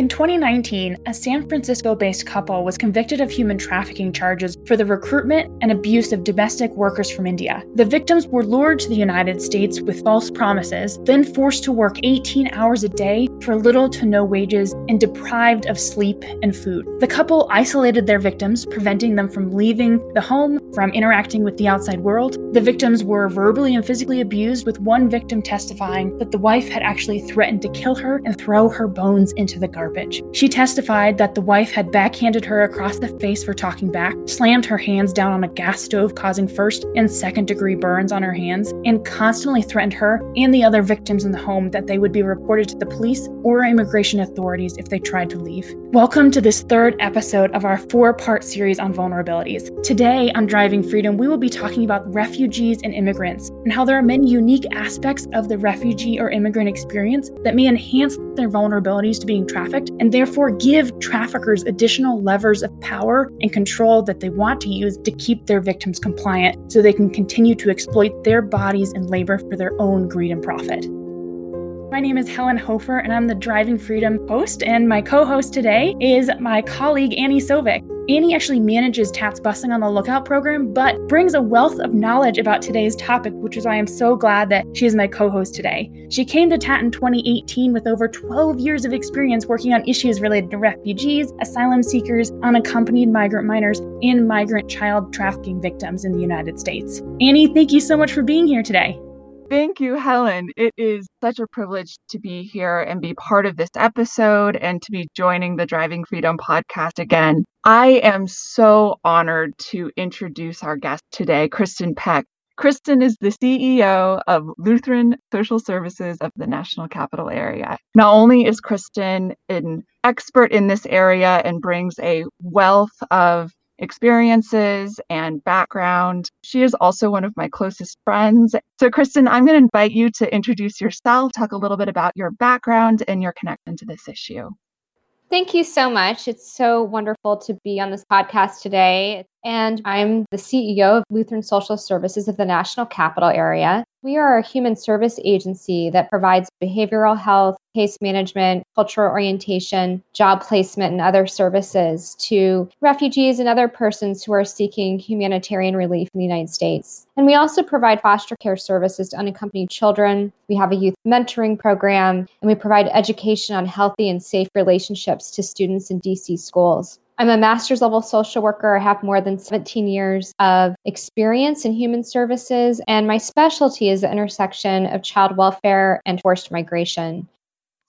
In 2019, a San Francisco based couple was convicted of human trafficking charges for the recruitment and abuse of domestic workers from India. The victims were lured to the United States with false promises, then forced to work 18 hours a day for little to no wages and deprived of sleep and food. The couple isolated their victims, preventing them from leaving the home, from interacting with the outside world. The victims were verbally and physically abused, with one victim testifying that the wife had actually threatened to kill her and throw her bones into the garbage garbage. She testified that the wife had backhanded her across the face for talking back, slammed her hands down on a gas stove, causing first and second degree burns on her hands, and constantly threatened her and the other victims in the home that they would be reported to the police or immigration authorities if they tried to leave. Welcome to this third episode of our four part series on vulnerabilities. Today on Driving Freedom, we will be talking about refugees and immigrants and how there are many unique aspects of the refugee or immigrant experience that may enhance their vulnerabilities to being trafficked and therefore give traffickers additional levers of power and control that they want to use to keep their victims compliant so they can continue to exploit their bodies and labor for their own greed and profit. My name is Helen Hofer, and I'm the Driving Freedom host. And my co host today is my colleague, Annie Sovcik. Annie actually manages TAT's Busing on the Lookout program, but brings a wealth of knowledge about today's topic, which is why I'm so glad that she is my co host today. She came to TAT in 2018 with over 12 years of experience working on issues related to refugees, asylum seekers, unaccompanied migrant minors, and migrant child trafficking victims in the United States. Annie, thank you so much for being here today. Thank you, Helen. It is such a privilege to be here and be part of this episode and to be joining the Driving Freedom podcast again. I am so honored to introduce our guest today, Kristen Peck. Kristen is the CEO of Lutheran Social Services of the National Capital Area. Not only is Kristen an expert in this area and brings a wealth of experiences and background. She is also one of my closest friends. So, Kristen, I'm going to invite you to introduce yourself, talk a little bit about your background and your connection to this issue. Thank you so much. It's so wonderful to be on this podcast today. And I'm the CEO of Lutheran Social Services of the National Capital Area. We are a human service agency that provides behavioral health, case management, cultural orientation, job placement, and other services to refugees and other persons who are seeking humanitarian relief in the United States. And we also provide foster care services to unaccompanied children. We have a youth mentoring program, and we provide education on healthy and safe relationships to students in DC schools. I'm a master's level social worker. I have more than 17 years of experience in human services, and my specialty is the intersection of child welfare and forced migration.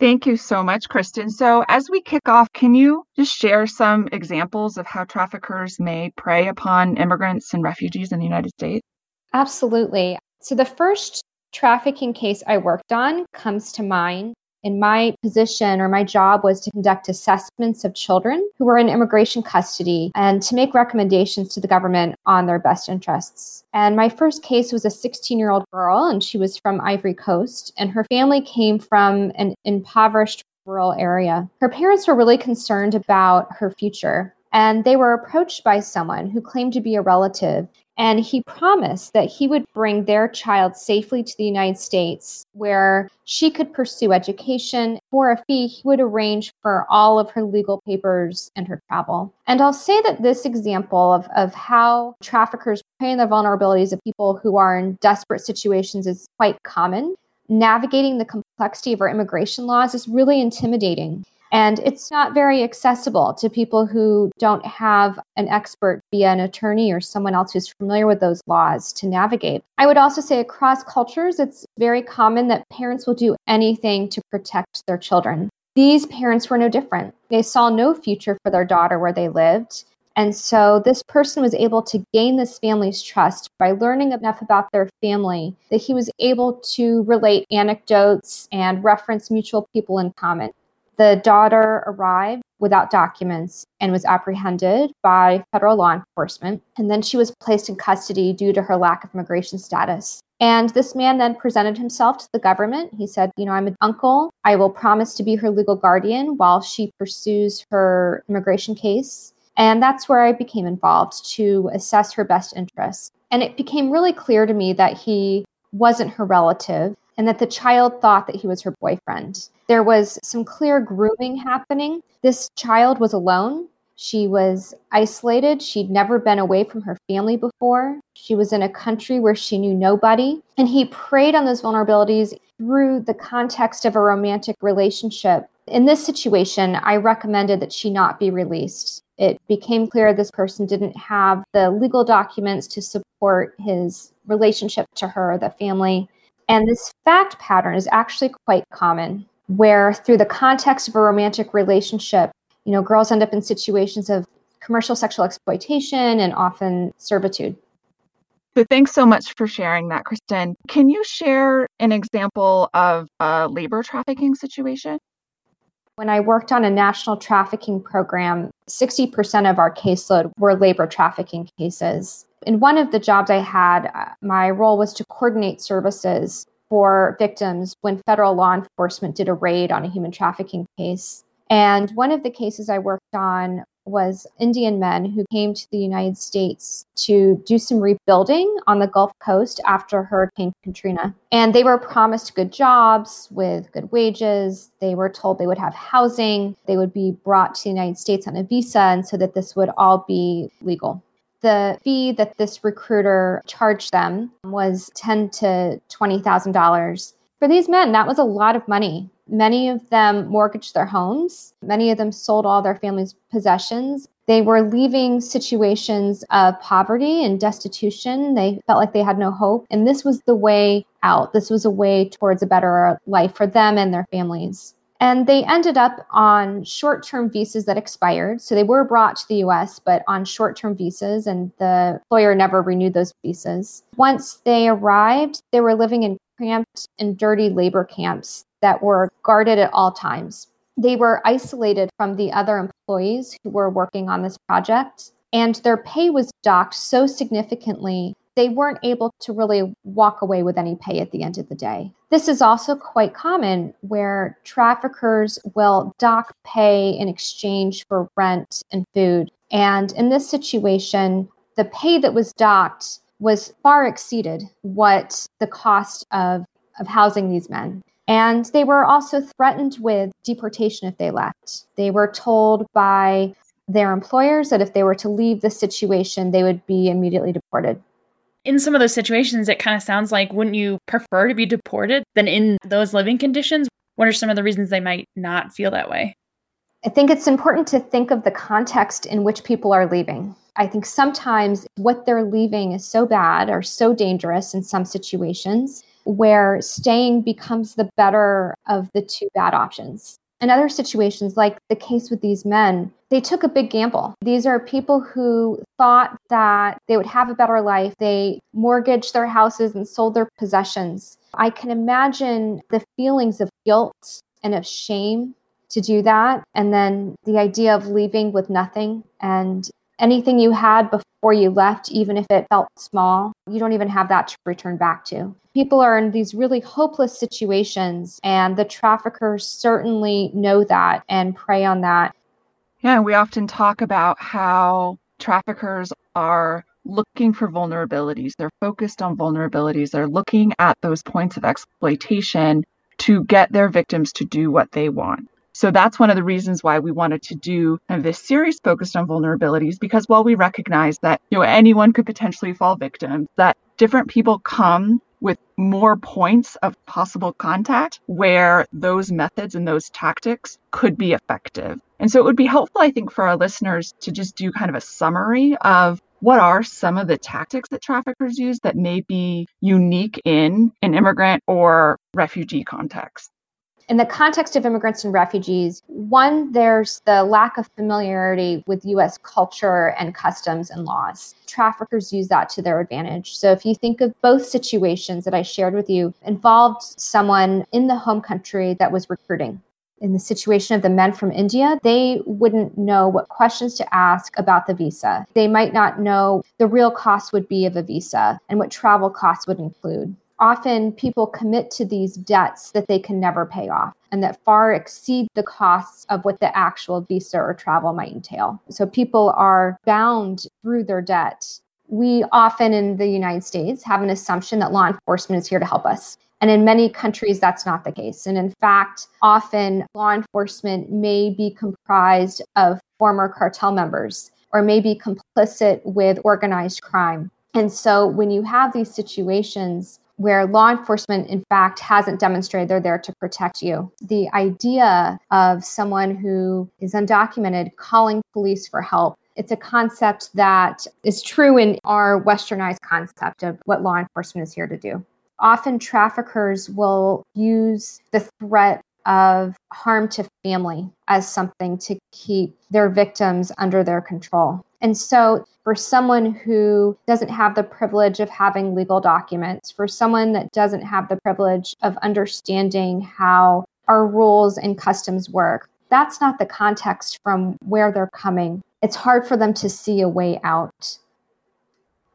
Thank you so much, Kristen. So, as we kick off, can you just share some examples of how traffickers may prey upon immigrants and refugees in the United States? Absolutely. So, the first trafficking case I worked on comes to mind in my position or my job was to conduct assessments of children who were in immigration custody and to make recommendations to the government on their best interests. And my first case was a 16 year old girl, and she was from Ivory Coast, and her family came from an impoverished rural area. Her parents were really concerned about her future. And they were approached by someone who claimed to be a relative and he promised that he would bring their child safely to the United States, where she could pursue education. For a fee, he would arrange for all of her legal papers and her travel. And I'll say that this example of, of how traffickers prey on the vulnerabilities of people who are in desperate situations is quite common. Navigating the complexity of our immigration laws is really intimidating. And it's not very accessible to people who don't have an expert via an attorney or someone else who's familiar with those laws to navigate. I would also say across cultures, it's very common that parents will do anything to protect their children. These parents were no different. They saw no future for their daughter where they lived. And so this person was able to gain this family's trust by learning enough about their family that he was able to relate anecdotes and reference mutual people in common. The daughter arrived without documents and was apprehended by federal law enforcement. And then she was placed in custody due to her lack of immigration status. And this man then presented himself to the government. He said, You know, I'm an uncle. I will promise to be her legal guardian while she pursues her immigration case. And that's where I became involved to assess her best interests. And it became really clear to me that he wasn't her relative and that the child thought that he was her boyfriend. There was some clear grooming happening. This child was alone. She was isolated. She'd never been away from her family before. She was in a country where she knew nobody. And he preyed on those vulnerabilities through the context of a romantic relationship. In this situation, I recommended that she not be released. It became clear this person didn't have the legal documents to support his relationship to her, the family. And this fact pattern is actually quite common, where through the context of a romantic relationship, you know, girls end up in situations of commercial sexual exploitation and often servitude. So thanks so much for sharing that, Kristen. Can you share an example of a labor trafficking situation? When I worked on a national trafficking program, 60% of our caseload were labor trafficking cases. In one of the jobs I had, uh, my role was to coordinate services for victims when federal law enforcement did a raid on a human trafficking case. And one of the cases I worked on was Indian men who came to the United States to do some rebuilding on the Gulf Coast after Hurricane Katrina. And they were promised good jobs with good wages. They were told they would have housing. They would be brought to the United States on a visa, and so that this would all be legal. The fee that this recruiter charged them was ten to twenty thousand dollars. For these men, that was a lot of money Many of them mortgaged their homes. Many of them sold all their family's possessions. They were leaving situations of poverty and destitution. They felt like they had no hope. And this was the way out. This was a way towards a better life for them and their families. And they ended up on short term visas that expired. So they were brought to the US, but on short term visas, and the employer never renewed those visas. Once they arrived, they were living in cramped and dirty labor camps that were guarded at all times. They were isolated from the other employees who were working on this project, and their pay was docked so significantly they weren't able to really walk away with any pay at the end of the day. This is also quite common where traffickers will dock pay in exchange for rent and food. And in this situation, the pay that was docked was far exceeded what the cost of, of housing these men. And they were also threatened with deportation if they left. They were told by their employers that if they were to leave the situation, they would be immediately deported. In some of those situations, it kind of sounds like wouldn't you prefer to be deported than in those living conditions? What are some of the reasons they might not feel that way? I think it's important to think of the context in which people are leaving. I think sometimes what they're leaving is so bad or so dangerous in some situations where staying becomes the better of the two bad options. In other situations, like the case with these men, they took a big gamble. These are people who thought that they would have a better life. They mortgaged their houses and sold their possessions. I can imagine the feelings of guilt and of shame to do that. And then the idea of leaving with nothing and anything you had before you left, even if it felt small, you don't even have that to return back to. People are in these really hopeless situations, and the traffickers certainly know that and prey on that. Yeah, we often talk about how traffickers are looking for vulnerabilities. They're focused on vulnerabilities. They're looking at those points of exploitation to get their victims to do what they want. So that's one of the reasons why we wanted to do kind of this series focused on vulnerabilities because while we recognize that you know anyone could potentially fall victim, that different people come with more points of possible contact where those methods and those tactics could be effective. And so it would be helpful, I think, for our listeners to just do kind of a summary of what are some of the tactics that traffickers use that may be unique in an immigrant or refugee context in the context of immigrants and refugees, one, there's the lack of familiarity with US culture and customs and laws. Traffickers use that to their advantage. So if you think of both situations that I shared with you, involved someone in the home country that was recruiting. In the situation of the men from India, they wouldn't know what questions to ask about the visa. They might not know the real cost would be of a visa and what travel costs would include often people commit to these debts that they can never pay off and that far exceed the costs of what the actual visa or travel might entail. So people are bound through their debt. We often in the United States have an assumption that law enforcement is here to help us. And in many countries, that's not the case. And in fact, often law enforcement may be comprised of former cartel members or may be complicit with organized crime. And so when you have these situations where law enforcement, in fact, hasn't demonstrated they're there to protect you, the idea of someone who is undocumented calling police for help it's a concept that is true in our westernized concept of what law enforcement is here to do. Often, traffickers will use the threat of harm to family as something to keep their victims under their control. And so, for someone who doesn't have the privilege of having legal documents, for someone that doesn't have the privilege of understanding how our rules and customs work, that's not the context from where they're coming. It's hard for them to see a way out.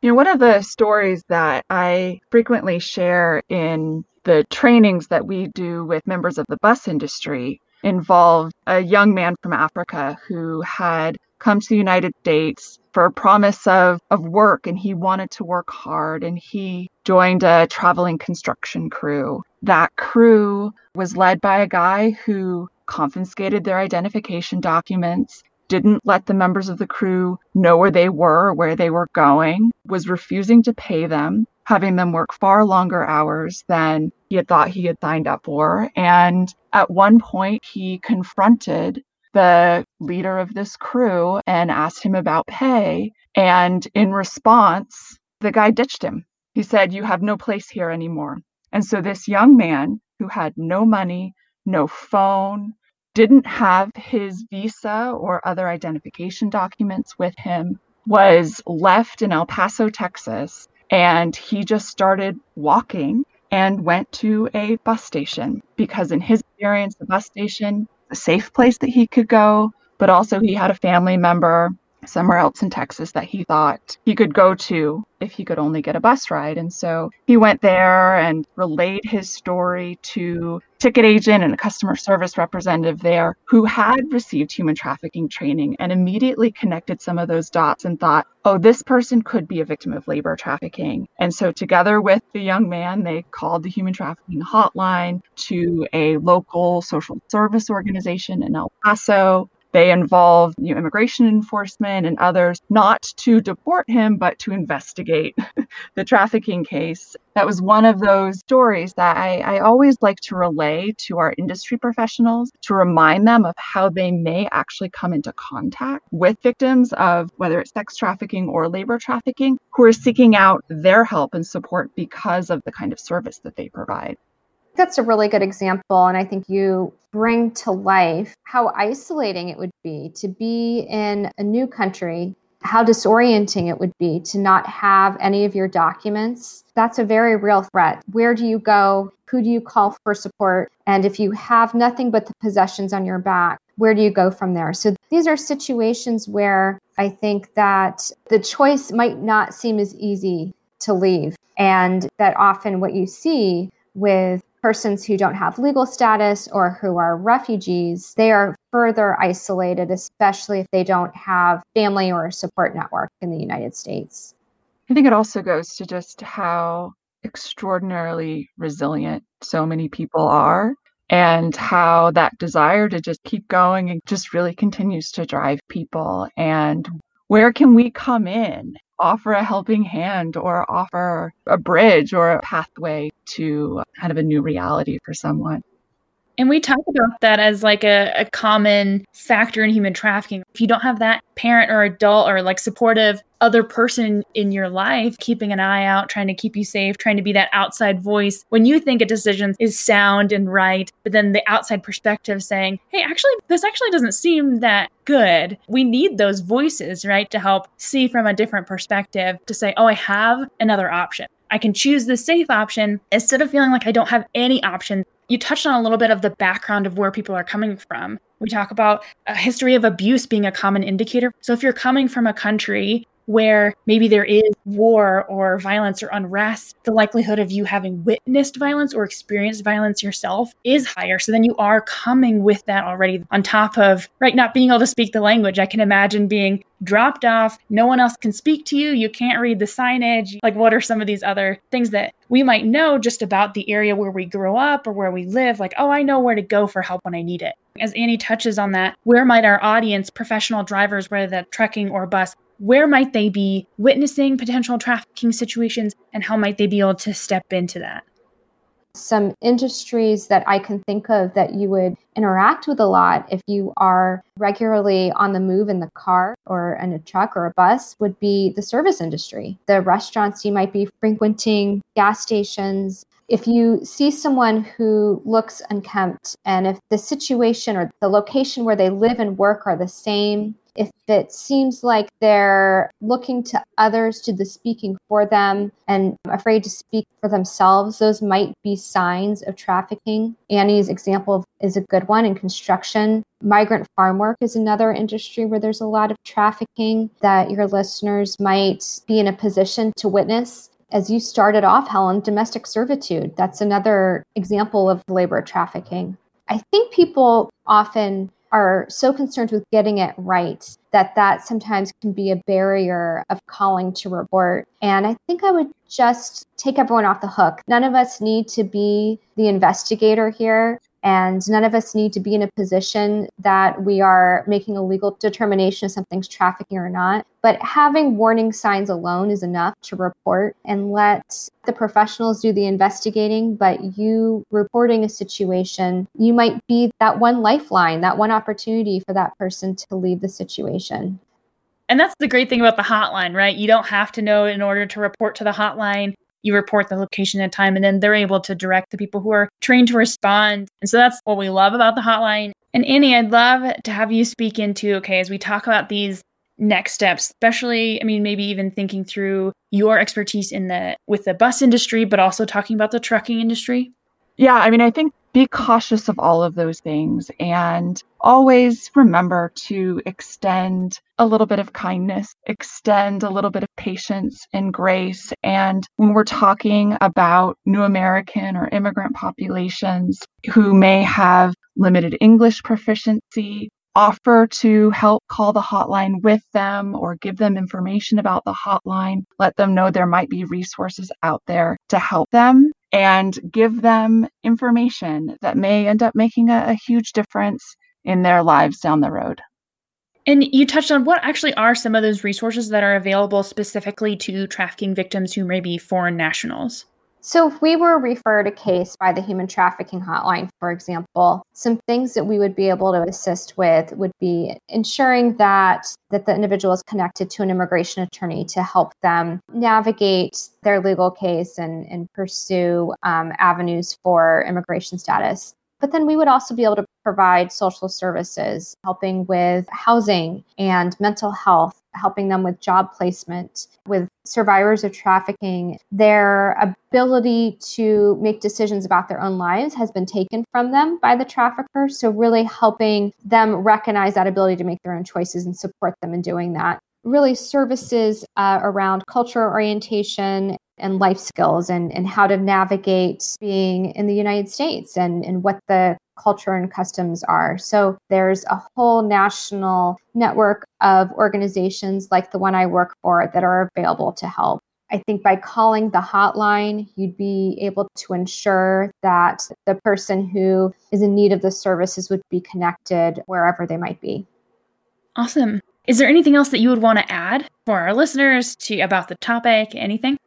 You know, one of the stories that I frequently share in the trainings that we do with members of the bus industry involved a young man from Africa who had come to the United States for a promise of, of work and he wanted to work hard and he joined a traveling construction crew. That crew was led by a guy who confiscated their identification documents, didn't let the members of the crew know where they were, or where they were going, was refusing to pay them, having them work far longer hours than he had thought he had signed up for. And at one point, he confronted the leader of this crew and asked him about pay. And in response, the guy ditched him. He said, You have no place here anymore. And so this young man who had no money, no phone, didn't have his visa or other identification documents with him, was left in El Paso, Texas, and he just started walking and went to a bus station because, in his experience, the bus station, a safe place that he could go, but also he had a family member somewhere else in Texas that he thought he could go to if he could only get a bus ride. And so he went there and relayed his story to ticket agent and a customer service representative there who had received human trafficking training and immediately connected some of those dots and thought, oh, this person could be a victim of labor trafficking. And so together with the young man, they called the human trafficking hotline to a local social service organization in El Paso they involve you know, immigration enforcement and others, not to deport him, but to investigate the trafficking case. That was one of those stories that I, I always like to relay to our industry professionals to remind them of how they may actually come into contact with victims of whether it's sex trafficking or labor trafficking who are seeking out their help and support because of the kind of service that they provide that's a really good example. And I think you bring to life how isolating it would be to be in a new country, how disorienting it would be to not have any of your documents. That's a very real threat. Where do you go? Who do you call for support? And if you have nothing but the possessions on your back, where do you go from there? So these are situations where I think that the choice might not seem as easy to leave. And that often what you see with persons who don't have legal status or who are refugees, they are further isolated, especially if they don't have family or support network in the United States. I think it also goes to just how extraordinarily resilient so many people are and how that desire to just keep going and just really continues to drive people and where can we come in offer a helping hand or offer a bridge or a pathway to kind of a new reality for someone. And we talk about that as like a, a, common factor in human trafficking. If you don't have that parent or adult or like supportive other person in your life keeping an eye out, trying to keep you safe, trying to be that outside voice when you think a decision is sound and right, but then the outside perspective saying, hey, actually, this actually doesn't seem that good. We need those voices, right, to help see from a different perspective to say, oh, I have another option. I can choose the safe option instead of feeling like I don't have any option. You touched on a little bit of the background of where people are coming from. We talk about a history of abuse being a common indicator. So if you're coming from a country where maybe there is war or violence or unrest, the likelihood of you having witnessed violence or experienced violence yourself is higher. So then you are coming with that already on top of, right, not being able to speak the language. I can imagine being dropped off. No one else can speak to you. You can't read the signage. Like, what are some of these other things that we might know just about the area where we grew up or where we live? Like, oh, I know where to go for help when I need it. As Annie touches on that, where might our audience, professional drivers, whether that's trucking or bus, where might they be witnessing potential trafficking situations and how might they be able to step into that? some industries that I can think of that you would interact with a lot if you are regularly on the move in the car or in a truck or a bus would be the service industry. The restaurants you might be frequenting, gas stations. If you see someone who looks unkempt and if the situation or the location where they live and work are the same, if it seems like they're looking to others to the speaking for them and afraid to speak for themselves, those might be signs of trafficking. Annie's example is a good one in construction. Migrant farm work is another industry where there's a lot of trafficking that your listeners might be in a position to witness as you started off, Helen, domestic servitude. That's another example of labor trafficking. I think people often are so concerned with getting it right that that sometimes can be a barrier of calling to report. And I think I would just take everyone off the hook. None of us need to be the investigator here. And none of us need to be in a position that we are making a legal determination if something's trafficking or not. But having warning signs alone is enough to report and let the professionals do the investigating. But you reporting a situation, you might be that one lifeline, that one opportunity for that person to leave the situation. And that's the great thing about the hotline, right? You don't have to know in order to report to the hotline you report the location and time, and then they're able to direct the people who are trained to respond. And so that's what we love about the hotline. And Annie, I'd love to have you speak into, okay, as we talk about these next steps, especially, I mean, maybe even thinking through your expertise in the with the bus industry, but also talking about the trucking industry. Yeah, I mean, I think be cautious of all of those things and always remember to extend a little bit of kindness, extend a little bit of patience and grace. And when we're talking about new American or immigrant populations who may have limited English proficiency, offer to help call the hotline with them or give them information about the hotline. Let them know there might be resources out there to help them and give them information that may end up making a, a huge difference in their lives down the road. And you touched on what actually are some of those resources that are available specifically to trafficking victims who may be foreign nationals? So, if we were referred a case by the Human Trafficking Hotline, for example, some things that we would be able to assist with would be ensuring that that the individual is connected to an immigration attorney to help them navigate their legal case and, and pursue um, avenues for immigration status. But then we would also be able to provide social services, helping with housing and mental health, helping them with job placement, with survivors of trafficking. Their ability to make decisions about their own lives has been taken from them by the traffickers. So, really helping them recognize that ability to make their own choices and support them in doing that really services uh, around cultural orientation and life skills and, and how to navigate being in the United States and, and what the culture and customs are. So there's a whole national network of organizations like the one I work for that are available to help. I think by calling the hotline, you'd be able to ensure that the person who is in need of the services would be connected wherever they might be. Awesome. Is there anything else that you would want to add for our listeners to about the topic? Anything?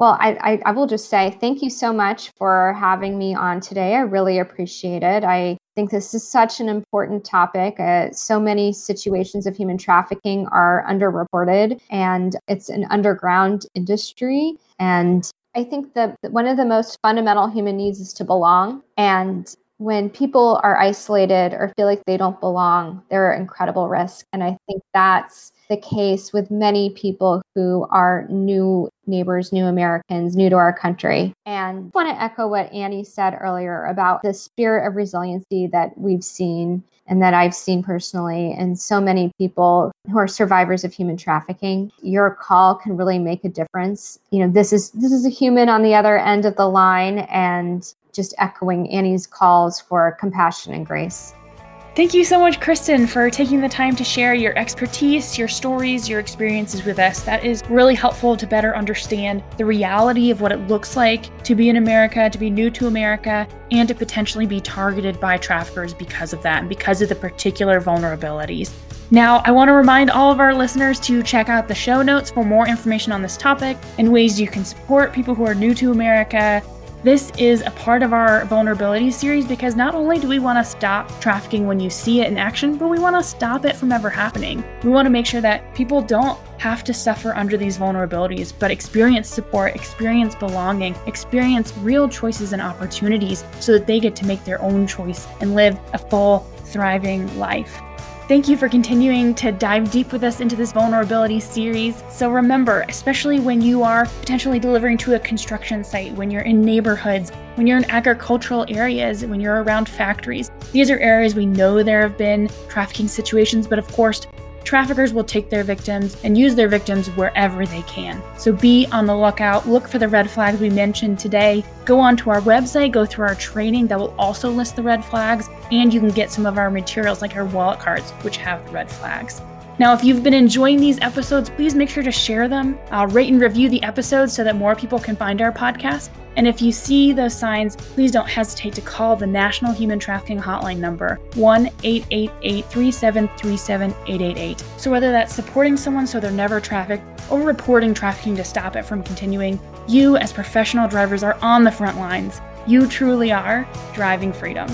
Well, I, I, I, will just say thank you so much for having me on today. I really appreciate it. I think this is such an important topic. Uh, so many situations of human trafficking are underreported, and it's an underground industry. And I think that one of the most fundamental human needs is to belong. And when people are isolated or feel like they don't belong, they're incredible risk. And I think that's the case with many people who are new neighbors, new Americans, new to our country. And I want to echo what Annie said earlier about the spirit of resiliency that we've seen and that I've seen personally and so many people who are survivors of human trafficking. Your call can really make a difference. You know, this is this is a human on the other end of the line and just echoing Annie's calls for compassion and grace. Thank you so much, Kristen, for taking the time to share your expertise, your stories, your experiences with us. That is really helpful to better understand the reality of what it looks like to be in America, to be new to America, and to potentially be targeted by traffickers because of that and because of the particular vulnerabilities. Now, I want to remind all of our listeners to check out the show notes for more information on this topic and ways you can support people who are new to America, this is a part of our vulnerability series because not only do we want to stop trafficking when you see it in action, but we want to stop it from ever happening. We want to make sure that people don't have to suffer under these vulnerabilities, but experience support, experience belonging, experience real choices and opportunities so that they get to make their own choice and live a full, thriving life. Thank you for continuing to dive deep with us into this vulnerability series. So remember, especially when you are potentially delivering to a construction site, when you're in neighborhoods, when you're in agricultural areas, when you're around factories, these are areas we know there have been trafficking situations, but of course, Traffickers will take their victims and use their victims wherever they can. So be on the lookout. Look for the red flags we mentioned today. Go on to our website, go through our training that will also list the red flags, and you can get some of our materials like our wallet cards, which have the red flags. Now, if you've been enjoying these episodes, please make sure to share them, uh, rate and review the episodes so that more people can find our podcast. And if you see those signs, please don't hesitate to call the National Human Trafficking Hotline number, 1 888 3737 888. So, whether that's supporting someone so they're never trafficked or reporting trafficking to stop it from continuing, you as professional drivers are on the front lines. You truly are driving freedom.